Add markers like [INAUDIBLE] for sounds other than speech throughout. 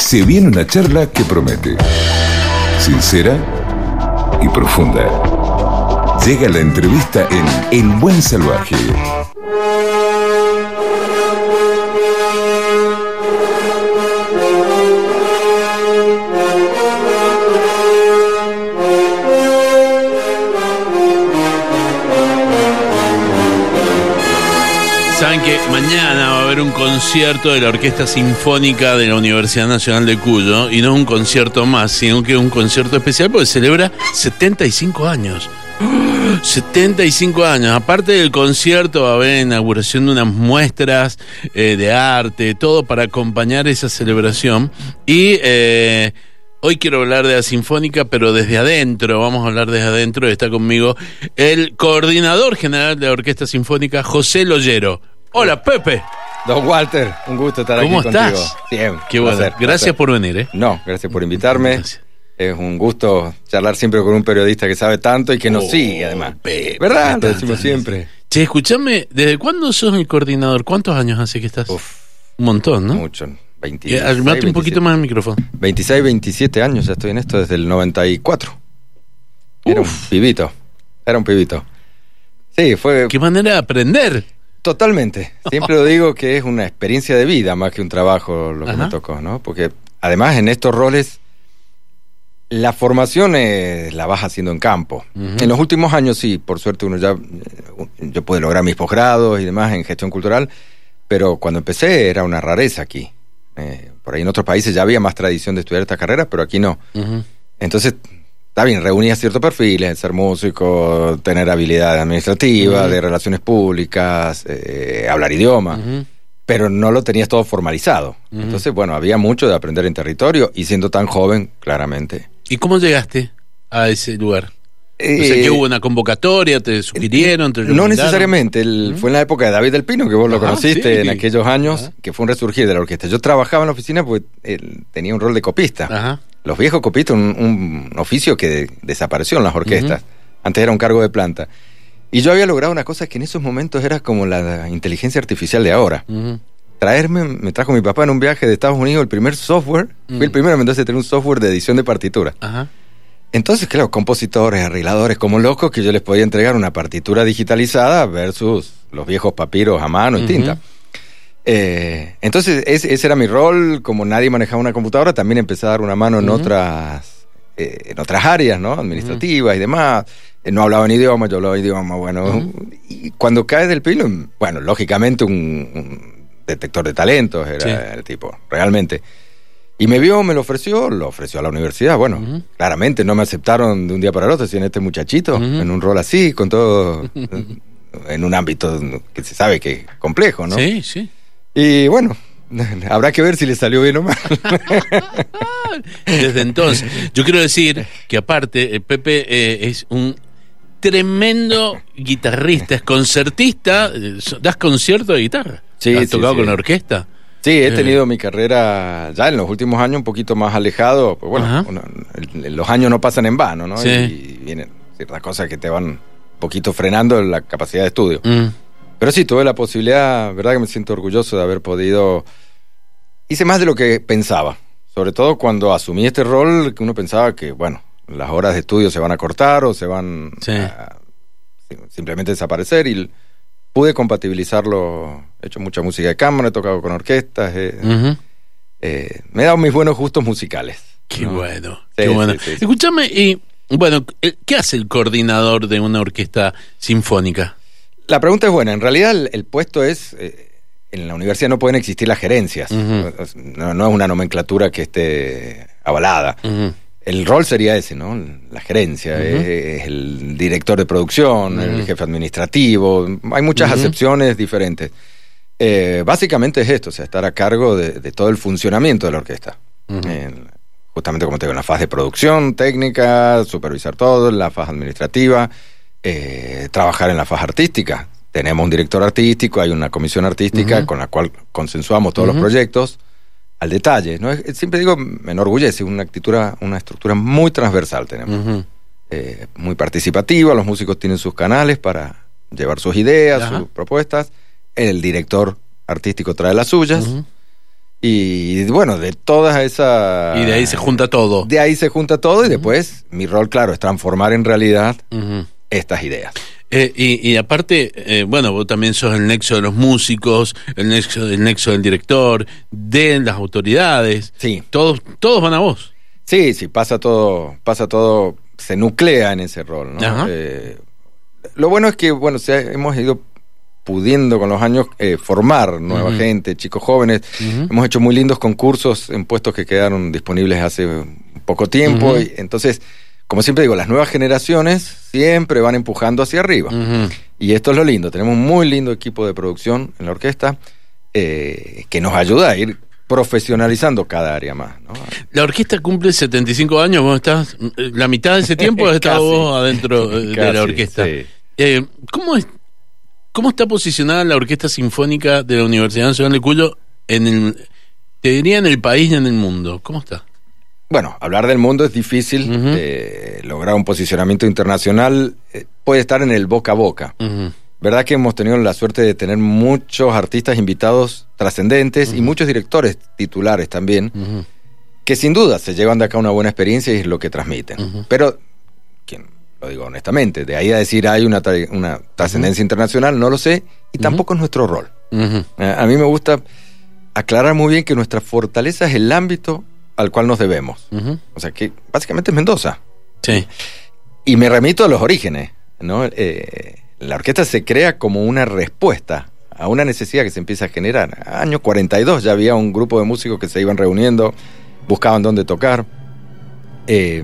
Se viene una charla que promete. Sincera y profunda. Llega la entrevista en El Buen Salvaje. Saben mañana un concierto de la Orquesta Sinfónica de la Universidad Nacional de Cuyo y no un concierto más, sino que un concierto especial porque celebra 75 años. 75 años. Aparte del concierto va a haber inauguración de unas muestras eh, de arte, todo para acompañar esa celebración. Y eh, hoy quiero hablar de la Sinfónica, pero desde adentro, vamos a hablar desde adentro. Está conmigo el coordinador general de la Orquesta Sinfónica, José Loyero. Hola, Pepe. Don Walter, un gusto estar ¿Cómo aquí estás? contigo. Bien. Qué bueno. placer, Gracias placer. por venir, ¿eh? No, gracias por invitarme. Gracias. Es un gusto charlar siempre con un periodista que sabe tanto y que nos Oh, sigue además. ¿Verdad? Lo decimos siempre. Che, escúchame, ¿desde cuándo sos el coordinador? ¿Cuántos años hace que estás? Uf, Un montón, ¿no? mucho. Eh, 26, arrimate un poquito 27. más el micrófono. 26, 27 años ya estoy en esto desde el 94. Era un Uf. pibito. Era un pibito. Sí, fue Qué manera de aprender. Totalmente. Siempre lo [LAUGHS] digo que es una experiencia de vida más que un trabajo lo que Ajá. me tocó, ¿no? Porque además en estos roles la formación eh, la vas haciendo en campo. En los últimos años sí, por suerte uno ya eh, yo pude lograr mis posgrados y demás en gestión cultural, pero cuando empecé era una rareza aquí. Eh, por ahí en otros países ya había más tradición de estudiar esta carrera, pero aquí no. Entonces, está bien, reunía ciertos perfiles, ser músico, tener habilidades administrativas, Ujú. de relaciones públicas, eh, hablar idioma, pero no lo tenías todo formalizado. Entonces, bueno, había mucho de aprender en territorio y siendo tan joven, claramente. ¿Y cómo llegaste a ese lugar? o sea, Eh, que hubo una convocatoria, te sugirieron, te no necesariamente, el- fue en la época de David del Pino, que vos lo conociste sí. en aquellos años, Ajá. que fue un resurgir de la orquesta. Yo trabajaba en la oficina porque él tenía un rol de copista. Ajá. Los viejos copistas, un, un oficio que de- desapareció en las orquestas. Antes era un cargo de planta. Y yo había logrado una cosa que en esos momentos era como la inteligencia artificial de ahora. Traerme, me trajo mi papá en un viaje de Estados Unidos el primer software. Fui el primero en Mendoza a tener un software de edición de partitura. Entonces, claro, compositores, arregladores como locos que yo les podía entregar una partitura digitalizada versus los viejos papiros a mano y tinta. Eh, entonces, ese, ese era mi rol. Como nadie manejaba una computadora, también empecé a dar una mano en otras eh, en otras áreas, ¿no? Administrativas y demás. Eh, no hablaba en idioma, yo hablaba idioma, bueno. Y cuando cae del pilo, bueno, lógicamente un, un detector de talentos era Sí. el tipo, realmente. Y me vio, me lo ofreció, lo ofreció a la universidad. Bueno, claramente no me aceptaron de un día para el otro, sino este muchachito, en un rol así, con todo, [LAUGHS] en un ámbito que se sabe que es complejo, ¿no? Sí, sí. Y bueno, [LAUGHS] habrá que ver si le salió bien o mal. [LAUGHS] Desde entonces. Yo quiero decir que aparte, eh, Pepe eh, es un tremendo guitarrista, es concertista, eh, das concierto de guitarra. Sí, ¿Has sí, tocado sí. con la orquesta? Sí, he Eh. tenido mi carrera ya en los últimos años un poquito más alejado. Pues bueno, uno- los años no pasan en vano, ¿no? Sí. Y vienen ciertas cosas que te van un poquito frenando la capacidad de estudio. Mm. Pero sí, tuve la posibilidad, verdad que me siento orgulloso de haber podido... Hice más de lo que pensaba, sobre todo cuando asumí este rol que uno pensaba que, bueno, las horas de estudio se van a cortar o se van Sí. a simplemente desaparecer y pude compatibilizarlo. He hecho mucha música de cámara, he tocado con orquestas, eh, me he dado mis buenos gustos musicales. Qué ¿no? bueno, Sí, qué bueno. sí. Escúchame, y bueno, ¿qué hace el coordinador de una orquesta sinfónica? La pregunta es buena. En realidad el, el puesto es... eh, en la universidad no pueden existir las gerencias. No, no es una nomenclatura que esté avalada. El rol sería ese, ¿no? La gerencia, Ujú. es, es el director de producción, el jefe administrativo. Hay muchas acepciones diferentes. Eh, básicamente es esto, o sea, estar a cargo de, de todo el funcionamiento de la orquesta. En- justamente como te digo, en la fase de producción, técnica, supervisar todo, en la fase administrativa, eh, trabajar en la fase artística. Tenemos un director artístico, hay una comisión artística con la cual consensuamos todos los proyectos al detalle. ¿no? Es- siempre digo, me enorgullece, una, actitud, una estructura muy transversal tenemos, eh, muy participativa, los músicos tienen sus canales para llevar sus ideas, sus propuestas, el director artístico trae las suyas. Y bueno, de todas esas... Y de ahí se junta todo. De ahí se junta todo y después mi rol, claro, es transformar en realidad. Estas ideas. Eh, y, y aparte, eh, bueno, vos también sos el nexo de los músicos, el nexo, el nexo del director, de las autoridades. Sí. Todos, todos van a vos. Sí, sí, pasa todo, pasa todo, se nuclea en ese rol, ¿no? Ajá. Eh, lo bueno es que, bueno, se, hemos ido pudiendo con los años eh, formar nueva gente, chicos jóvenes. Hemos hecho muy lindos concursos en puestos que quedaron disponibles hace poco tiempo. Y entonces, como siempre digo, las nuevas generaciones siempre van empujando hacia arriba. Y esto es lo lindo. Tenemos un muy lindo equipo de producción en la orquesta eh, que nos ayuda a ir profesionalizando cada área más. ¿no? La orquesta cumple 75 años, vos estás, eh, la mitad de ese tiempo has [LAUGHS] estado vos adentro eh, de Casi, la orquesta. sí. Eh, ¿cómo, es, ¿Cómo está posicionada la Orquesta Sinfónica de la Universidad Nacional de Cuyo en el, te diría en el país y en el mundo? ¿Cómo está? Bueno, hablar del mundo es difícil. Eh, lograr un posicionamiento internacional eh, puede estar en el boca a boca. Verdad que hemos tenido la suerte de tener muchos artistas invitados trascendentes y muchos directores titulares también, que sin duda se llevan de acá una buena experiencia y es lo que transmiten. Pero, quien, lo digo honestamente, de ahí a decir hay una, tra- una trascendencia internacional, no lo sé, y tampoco es nuestro rol. Eh, A mí me gusta aclarar muy bien que nuestra fortaleza es el ámbito al cual nos debemos. O sea que básicamente es Mendoza. Sí. Y me remito a los orígenes, ¿no? Eh, la orquesta se crea como una respuesta a una necesidad que se empieza a generar. Año 42 ya había un grupo de músicos que se iban reuniendo, buscaban dónde tocar. Eh,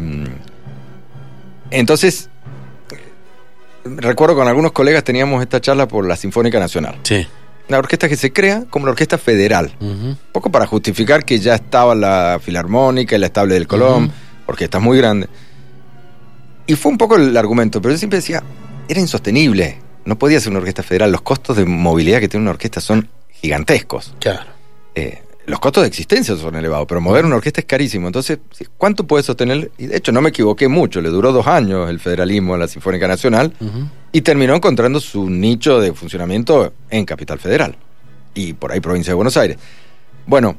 entonces, recuerdo con algunos colegas teníamos esta charla por la Sinfónica Nacional. Sí. La orquesta que se crea como la orquesta federal. Un poco para justificar que ya estaba la Filarmónica la Estable del Colón, Ujú. orquestas muy grandes. Y fue un poco el argumento, pero yo siempre decía, era insostenible. No podía ser una orquesta federal. Los costos de movilidad que tiene una orquesta son gigantescos. Claro. Eh, los costos de existencia son elevados, pero mover una orquesta es carísimo. Entonces, ¿cuánto puede sostener? Y de hecho, no me equivoqué mucho. Le duró dos años el federalismo en la Sinfónica Nacional Ujú. Y terminó encontrando su nicho de funcionamiento en Capital Federal y por ahí provincia de Buenos Aires. Bueno,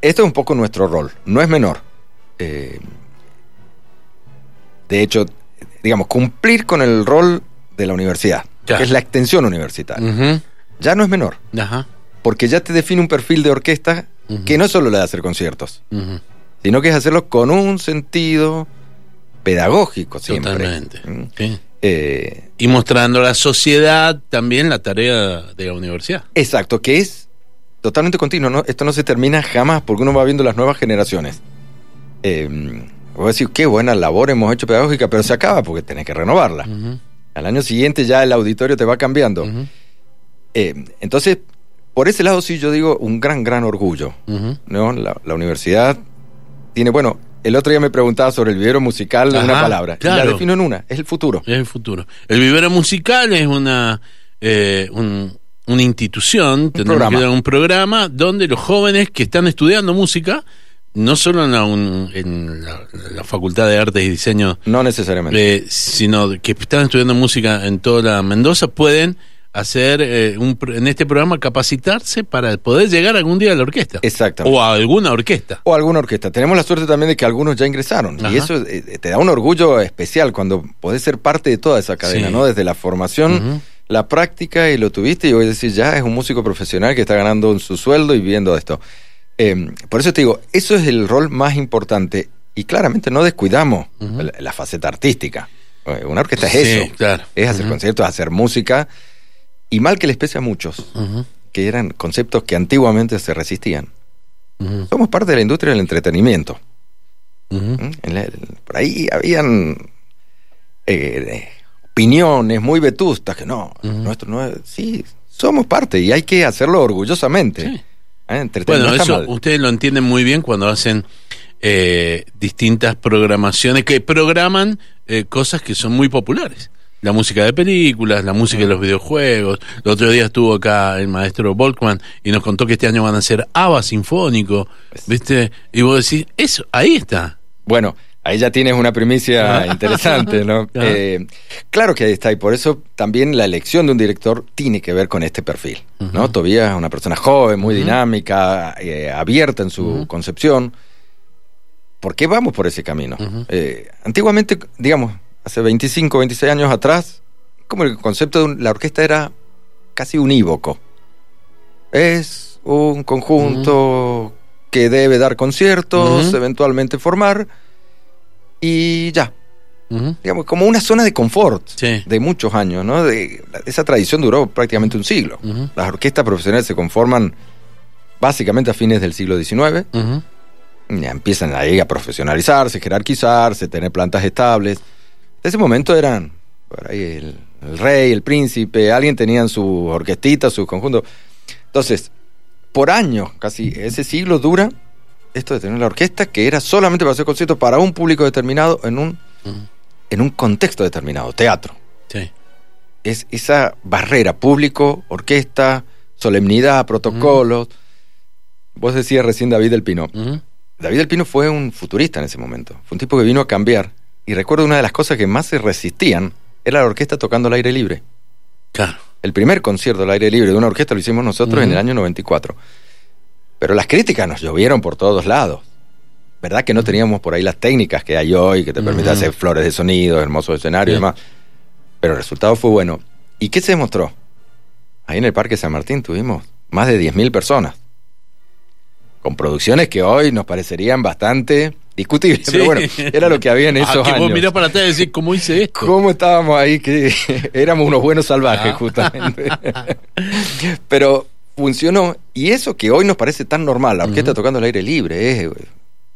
esto es un poco nuestro rol, no es menor. Eh, de hecho, digamos, cumplir con el rol de la universidad, Ya. que es la extensión universitaria, ya no es menor, Ajá. porque ya te define un perfil de orquesta que no es solo la de hacer conciertos, sino que es hacerlo con un sentido pedagógico siempre. Totalmente. Mm. Sí. Eh, Y mostrando a la sociedad también la tarea de la universidad. Exacto, que es totalmente continuo. ¿no? Esto no se termina jamás porque uno va viendo las nuevas generaciones. Eh, voy a decir, qué buena labor hemos hecho pedagógica, pero se acaba porque tenés que renovarla. Al año siguiente ya el auditorio te va cambiando. Eh, entonces, por ese lado sí yo digo un gran, gran orgullo. ¿no? La, la universidad tiene, bueno, el otro día me preguntaba sobre el vivero musical, Ajá, una palabra. y claro. la defino en una, es el futuro. Es el futuro. El vivero musical es una, eh, un- una institución, programa. que dar un programa donde los jóvenes que están estudiando música, no solo en la, un- en la- la Facultad de Artes y Diseño, No necesariamente. eh, sino que están estudiando música en toda la Mendoza, pueden hacer eh, un, en este programa capacitarse para poder llegar algún día a la orquesta. Exactamente. O a alguna orquesta. O alguna orquesta. Tenemos la suerte también de que algunos ya ingresaron. Ajá. Y eso eh, te da un orgullo especial cuando podés ser parte de toda esa cadena, Sí. ¿no? Desde la formación, la práctica y lo tuviste y voy a decir, ya es un músico profesional que está ganando su sueldo y viviendo de esto. Eh, por eso te digo, eso es el rol más importante y claramente no descuidamos la, la faceta artística. Eh, Una orquesta es Sí, eso. claro. Es hacer Ujú. conciertos, hacer música. Y mal que les pese a muchos, que eran conceptos que antiguamente se resistían. Somos parte de la industria del entretenimiento. ¿Mm? En la- por ahí habían eh, opiniones muy vetustas que no, nuestro no es- sí, somos parte y hay que hacerlo orgullosamente. Sí. ¿Eh? Bueno, eso mal. ustedes lo entienden muy bien cuando hacen eh, distintas programaciones que programan eh, cosas que son muy populares. La música de películas, la música de los videojuegos. El otro día estuvo acá el maestro Volkman y nos contó que este año van a hacer ABBA sinfónico, ¿viste? Y vos decís, eso, ahí está. Bueno, Ahí ya tienes una primicia interesante, ¿no? Ajá. [LAUGHS] Eh, claro que ahí está, y por eso también la elección de un director tiene que ver con este perfil, ¿no? Tobías es una persona joven, muy dinámica, eh, abierta en su concepción. ¿Por qué vamos por ese camino? Eh, antiguamente, digamos, hace 25, 26 años atrás, como el concepto de un- la orquesta era casi unívoco. Es un conjunto que debe dar conciertos, Ujú. eventualmente formar, y ya. Ujú. Digamos, como una zona de confort Sí. de muchos años, ¿no? De, esa tradición duró prácticamente un siglo. Las orquestas profesionales se conforman básicamente a fines del siglo XIX. Ya empiezan ahí a profesionalizarse, jerarquizarse, tener plantas estables. En ese momento eran por ahí el, el rey, el príncipe, alguien tenían su orquestita, su conjunto. Entonces, por años, casi ese siglo dura esto de tener la orquesta que era solamente para hacer conciertos para un público determinado en un, en un contexto determinado, teatro. Sí. Es esa barrera, público, orquesta, solemnidad, protocolos. Vos decías recién David del Pino. David del Pino fue un futurista en ese momento. Fue un tipo que vino a cambiar. Y recuerdo una de las cosas que más se resistían era la orquesta tocando al aire libre. Claro. El primer concierto al aire libre de una orquesta lo hicimos nosotros en el año 94. Pero las críticas nos llovieron por todos lados. ¿Verdad que no teníamos por ahí las técnicas que hay hoy, que te permiten hacer flores de sonido, hermosos escenarios y demás? Pero el resultado fue bueno. ¿Y qué se demostró? Ahí en el Parque San Martín tuvimos más de 10.000 personas. Con producciones que hoy nos parecerían bastante discutibles. Sí. Pero bueno, era lo que había en Ah, esos que años. vos para atrás y decís, ¿cómo hice esto? ¿Cómo estábamos ahí? Que [LAUGHS] éramos unos buenos salvajes, Ah. justamente. [LAUGHS] Pero funcionó. Y eso que hoy nos parece tan normal, la orquesta tocando al aire libre, es eh,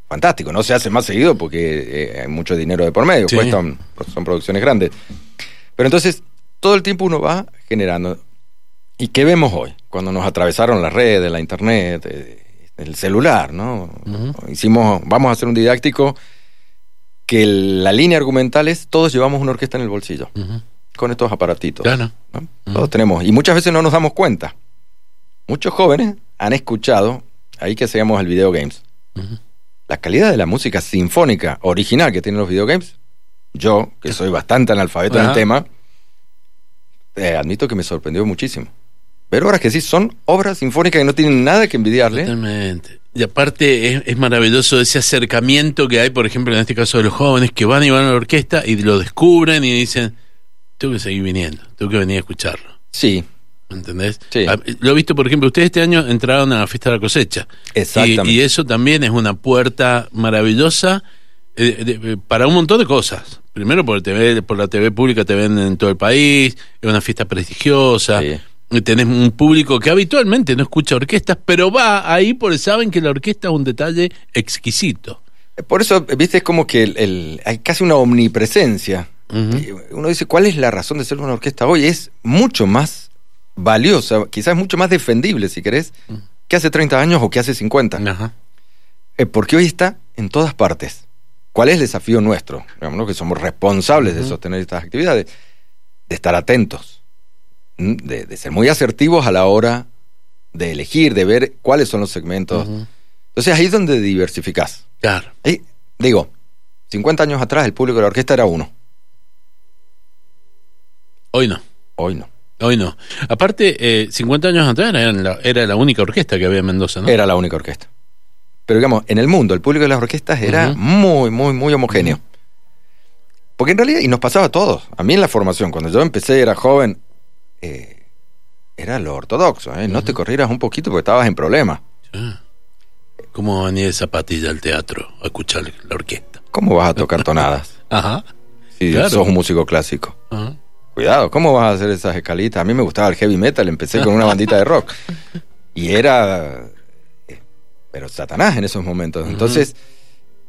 fantástico. No se hace más seguido porque eh, hay mucho dinero de por medio, Sí. cuestan, son producciones grandes. Pero entonces, todo el tiempo uno va generando. ¿Y qué vemos hoy? Cuando nos atravesaron las redes, la internet, eh, el celular, ¿no? Hicimos, vamos a hacer un didáctico que la línea argumental es todos llevamos una orquesta en el bolsillo con estos aparatitos. Claro. Todos tenemos. Y muchas veces no nos damos cuenta. Muchos jóvenes han escuchado, ahí que hacíamos el video games, la calidad de la música sinfónica original que tienen los videogames. Yo, que soy bastante analfabeto en el tema, eh, admito que me sorprendió muchísimo. Pero ahora que sí, son obras sinfónicas que no tienen nada que envidiarle. Totalmente. Y aparte es, es maravilloso ese acercamiento que hay, por ejemplo, en este caso de los jóvenes que van y van a la orquesta y lo descubren y dicen, tengo que seguir viniendo, tengo que venir a escucharlo. Sí, ¿Entendés? Sí. Ah, Lo he visto, por ejemplo, ustedes este año entraron a la fiesta de la cosecha. Exactamente. Y, y eso también es una puerta maravillosa eh, de- para un montón de cosas. Primero por, el TV, por la TV pública te ven en todo el país, es una fiesta prestigiosa. Sí. Tenés un público que habitualmente no escucha orquestas, pero va ahí porque saben que la orquesta es un detalle exquisito. Por eso, viste, es como que el- el- hay casi una omnipresencia. Uno dice, ¿cuál es la razón de ser una orquesta hoy? Es mucho más valiosa, quizás mucho más defendible, si querés, que hace 30 años o que hace 50. Ajá. Eh, porque hoy está en todas partes. ¿Cuál es el desafío nuestro? Digamos, ¿no? que somos responsables de sostener estas actividades, de estar atentos. De, de ser muy asertivos a la hora de elegir, de ver cuáles son los segmentos. Entonces ahí es donde diversificás. Claro. Digo, 50 años atrás el público de la orquesta era uno, Hoy no. hoy no. Hoy no. Aparte, eh, 50 años atrás era la, era la única orquesta que había en Mendoza, ¿no? Era la única orquesta. Pero digamos, en el mundo el público de las orquestas era muy, muy, muy homogéneo. Porque en realidad, y nos pasaba a todos, a mí en la formación, cuando yo empecé, era joven, eh, era lo ortodoxo, ¿eh? no te corrieras un poquito porque estabas en problemas. Ah. ¿Cómo venía de Zapatilla al teatro a escuchar la orquesta? ¿Cómo vas a tocar tonadas [LAUGHS] Ajá. si Claro. sos un músico clásico? Ajá. Cuidado, ¿cómo vas a hacer esas escalitas? A mí me gustaba el heavy metal, empecé con una bandita de rock. Y era. eh, Pero Satanás en esos momentos. Entonces,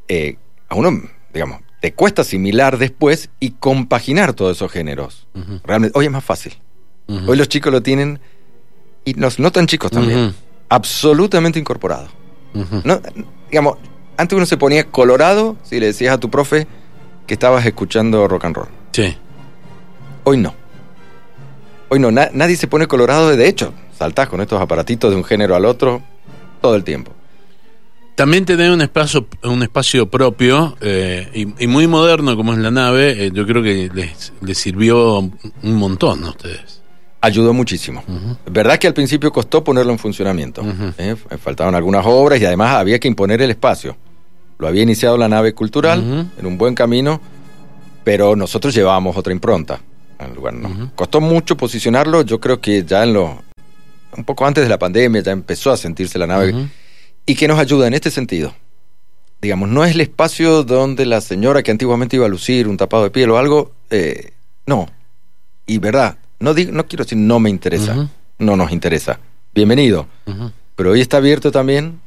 eh, a uno, digamos, te cuesta asimilar después y compaginar todos esos géneros. Realmente, hoy es más fácil. Hoy los chicos lo tienen, y los no tan chicos también, absolutamente incorporado. No, digamos, antes uno se ponía colorado si le decías a tu profe que estabas escuchando rock and roll. Sí. Hoy no. Hoy no, na- nadie se pone colorado de, de hecho. Saltás con estos aparatitos de un género al otro todo el tiempo. También tener un espacio, un espacio propio eh, y, y muy moderno como es la nave, eh, yo creo que les, les sirvió un montón a ustedes. Ayudó muchísimo. Verdad que al principio costó ponerlo en funcionamiento. ¿eh? Faltaban algunas obras y además había que imponer el espacio. Lo había iniciado la nave cultural en un buen camino, pero nosotros llevábamos otra impronta al lugar. Ujú. costó mucho posicionarlo. Yo creo que ya en lo un poco antes de la pandemia ya empezó a sentirse la nave y que nos ayuda en este sentido. Digamos, no es el espacio donde la señora que antiguamente iba a lucir un tapado de piel o algo, eh, no. Y verdad, no, digo, no quiero decir no me interesa, no nos interesa. Bienvenido. Pero hoy está abierto también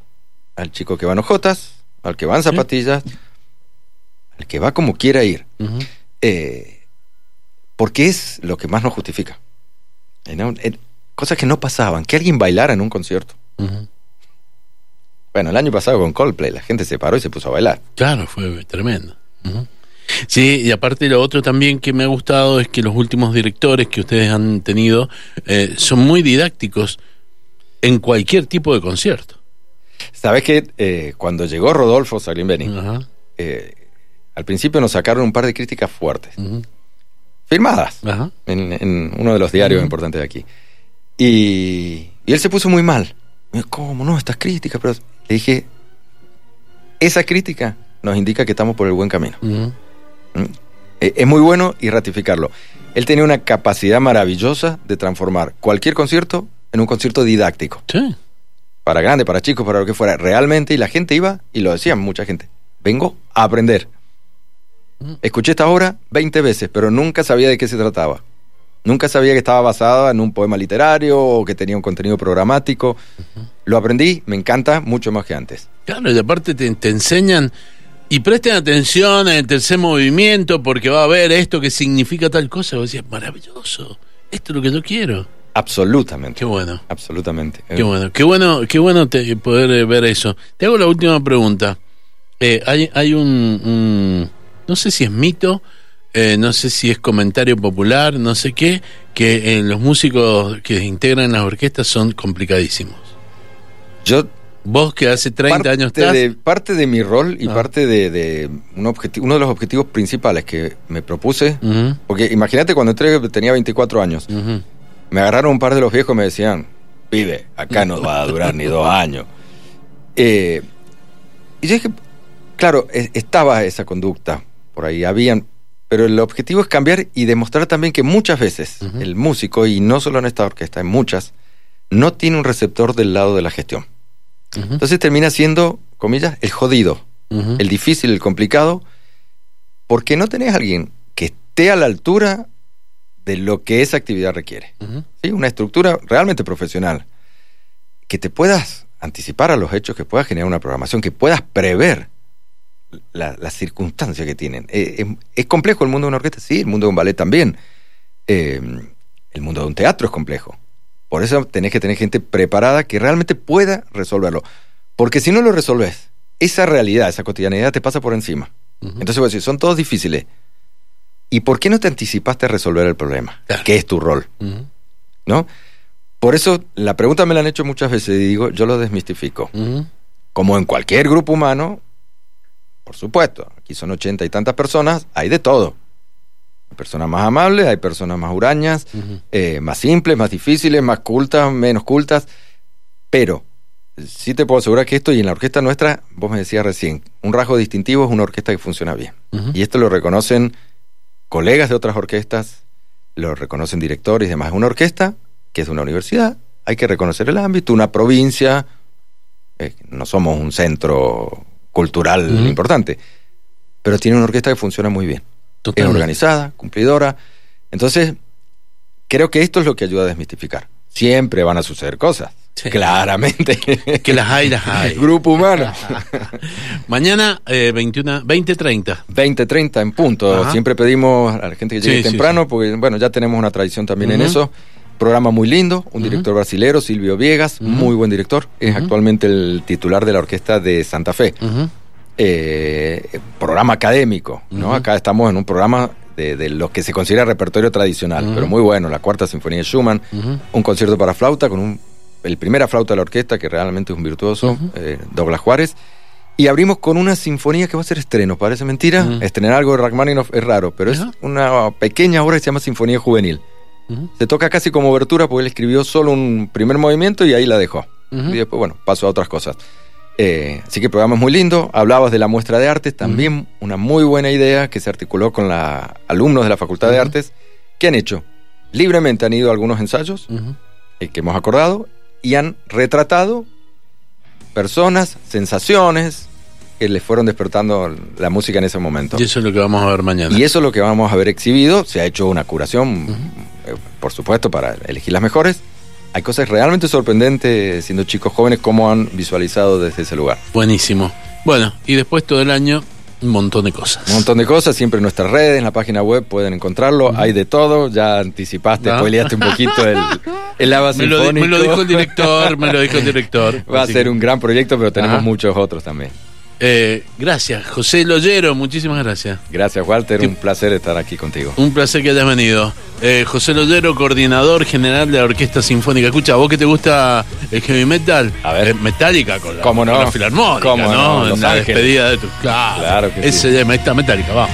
al chico que va en ojotas, al que va en zapatillas, al que va como quiera ir. Eh, porque es lo que más nos justifica. Eh, cosas que no pasaban, que alguien bailara en un concierto. Bueno, el año pasado con Coldplay la gente se paró y se puso a bailar. Claro, fue tremendo. Sí, y aparte lo otro también que me ha gustado es que los últimos directores que ustedes han tenido eh, son muy didácticos en cualquier tipo de concierto. ¿Sabes que eh, cuando llegó Rodolfo Salimbeni, Ajá, eh, al principio nos sacaron un par de críticas fuertes, firmadas ajá. en, en uno de los diarios importantes de aquí. Y, y él se puso muy mal. ¿Cómo no? Estas críticas. Pero le dije, esa crítica nos indica que estamos por el buen camino. Eh, Es muy bueno y ratificarlo. Él tenía una capacidad maravillosa de transformar cualquier concierto en un concierto didáctico. Sí. Para grandes, para chicos, para lo que fuera. Realmente, y la gente iba, y lo decían mucha gente, vengo a aprender. Mm. Escuché esta obra 20 veces, pero nunca sabía de qué se trataba. Nunca sabía que estaba basada en un poema literario o que tenía un contenido programático. Lo aprendí, me encanta, mucho más que antes. Claro, y aparte te, te enseñan y presten atención en el tercer movimiento porque va a ver esto que significa tal cosa. Vos decías, maravilloso, esto es lo que yo quiero. Absolutamente. Qué bueno. Absolutamente. Qué bueno, qué bueno, qué bueno te- poder eh, ver eso. Te hago la última pregunta. Eh, hay, hay un, un- no sé si es mito, eh, no sé si es comentario popular, no sé qué, que eh, los músicos que integran las orquestas son complicadísimos. Yo Vos que hace 30 parte años estás, de, parte de mi rol y Ah. parte de, de un objetivo, uno de los objetivos principales que me propuse, Ujú, porque imagínate cuando entré tenía 24 años, ujú. me agarraron un par de los viejos y me decían, vive, acá no va a durar ni dos años. Eh, y yo dije, claro, e- estaba esa conducta por ahí, habían, pero el objetivo es cambiar y demostrar también que muchas veces Ujú. el músico, y no solo en esta orquesta, en muchas, no tiene un receptor del lado de la gestión. Entonces termina siendo, comillas, el jodido, el difícil, el complicado, porque no tenés a alguien que esté a la altura de lo que esa actividad requiere. ¿sí? Una estructura realmente profesional. Que te puedas anticipar a los hechos, que puedas generar una programación, que puedas prever la- las circunstancias que tienen. Eh, es, es complejo el mundo de una orquesta, sí, el mundo de un ballet también. Eh, el mundo de un teatro es complejo. Por eso tenés que tener gente preparada que realmente pueda resolverlo. Porque si no lo resolves, esa realidad, esa cotidianidad te pasa por encima. Ujú. Entonces voy a decir, son todos difíciles. ¿Y por qué no te anticipaste a resolver el problema? Claro. Que es tu rol. ¿no? Por eso la pregunta me la han hecho muchas veces y digo, yo lo desmistifico. Como en cualquier grupo humano, por supuesto, aquí son ochenta y tantas personas, hay de todo. Hay personas más amables, hay personas más hurañas, eh, más simples, más difíciles, más cultas, menos cultas, pero sí te puedo asegurar que esto, y en la orquesta nuestra, vos me decías recién, un rasgo distintivo es una orquesta que funciona bien. Y esto lo reconocen colegas de otras orquestas, lo reconocen directores y demás. Una orquesta que es una universidad, hay que reconocer el ámbito, una provincia, eh, no somos un centro cultural importante, pero tiene una orquesta que funciona muy bien. Es organizada, cumplidora. Entonces, creo que esto es lo que ayuda a desmistificar. Siempre van a suceder cosas. Sí. Claramente. [LAUGHS] Que las hay, las hay. Grupo humano. [LAUGHS] Mañana, eh, 21, 20.30. 20.30 en punto. Ajá. Siempre pedimos a la gente que llegue Sí, temprano, sí. porque bueno, ya tenemos una tradición también en eso. Programa muy lindo, un director brasilero, Silvio Viegas, muy buen director. Es actualmente el titular de la orquesta de Santa Fe. Eh, programa académico, ¿no? Acá estamos en un programa de, de lo que se considera repertorio tradicional, pero muy bueno, la cuarta sinfonía de Schumann, un concierto para flauta con un, el primera flauta de la orquesta, que realmente es un virtuoso, eh, Douglas Juárez, Y abrimos con una sinfonía que va a ser estreno, parece mentira. Estrenar algo de Rachmaninoff es raro, pero es una pequeña obra que se llama Sinfonía Juvenil. Se toca casi como obertura porque él escribió solo un primer movimiento y ahí la dejó. Y después, bueno, pasó a otras cosas. Eh, así que el programa es muy lindo. Hablabas de la muestra de artes, también una muy buena idea que se articuló con los alumnos de la Facultad de. Artes. que han hecho? Libremente han ido a algunos ensayos eh, que hemos acordado y han retratado personas, sensaciones que les fueron despertando la música en ese momento. Y eso es lo que vamos a ver mañana. Y eso es lo que vamos a ver exhibido. Se ha hecho una curación, eh, por supuesto, para elegir las mejores. Hay cosas realmente sorprendentes, siendo chicos jóvenes, cómo han visualizado desde ese lugar. Buenísimo. Bueno, y después todo el año, un montón de cosas. Un montón de cosas, siempre en nuestras redes, en la página web pueden encontrarlo. Hay de todo, ya anticipaste, Ah. spoileaste un poquito el, el lava Me lo, me lo dijo el director, me lo dijo el director. Va a ser que- un gran proyecto, pero tenemos Ajá. muchos otros también. Eh, gracias, José Loyero, muchísimas gracias. Gracias, Walter. Qué- Un placer estar aquí contigo. Un placer que hayas venido. Eh, José Loyero, coordinador general de la Orquesta Sinfónica. Escucha, ¿vos que te gusta el heavy metal? A ver. Eh, Metallica con la, ¿Cómo no? con la filarmónica, ¿Cómo no? ¿no? Los En la Ángeles. despedida de tu. Claro, Claro que sí. Ese de Meta- Metallica, vamos.